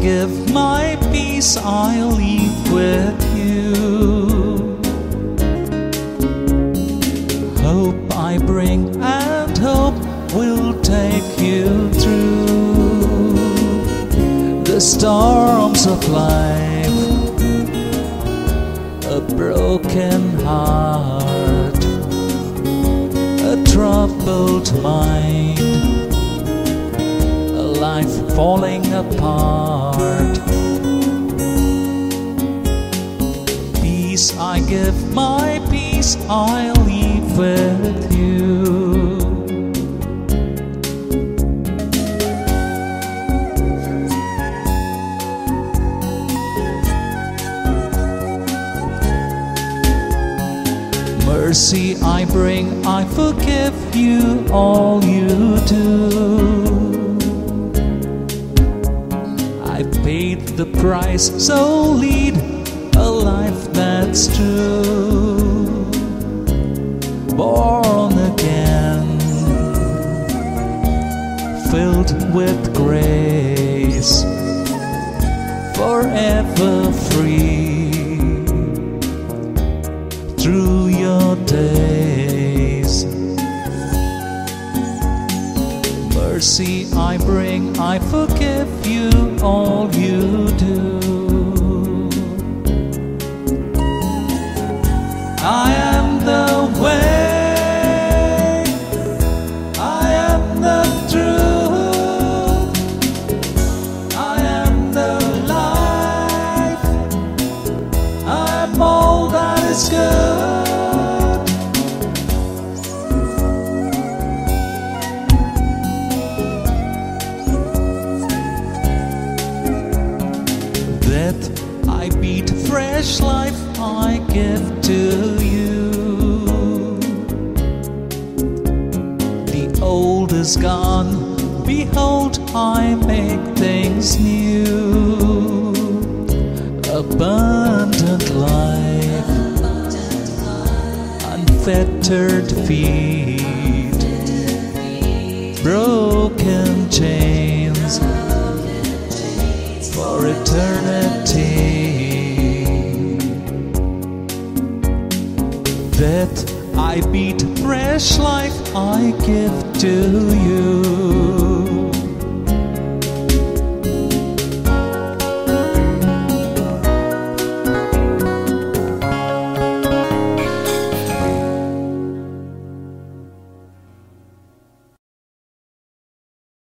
give my peace, I leave with you. Hope I bring, and hope will take you through the storms of life. A broken heart, a troubled mind life falling apart. Peace I give, my peace I leave with you. Mercy I bring, I forgive you all you paid the price, so lead a life that's true. Born again, filled with grace, forever free through your days. Mercy I bring, I forgive you all fresh life I give to you. The old is gone, behold, I make things new. Abundant life, unfettered feet, broken chains for eternity. Death I beat, fresh life I give to you.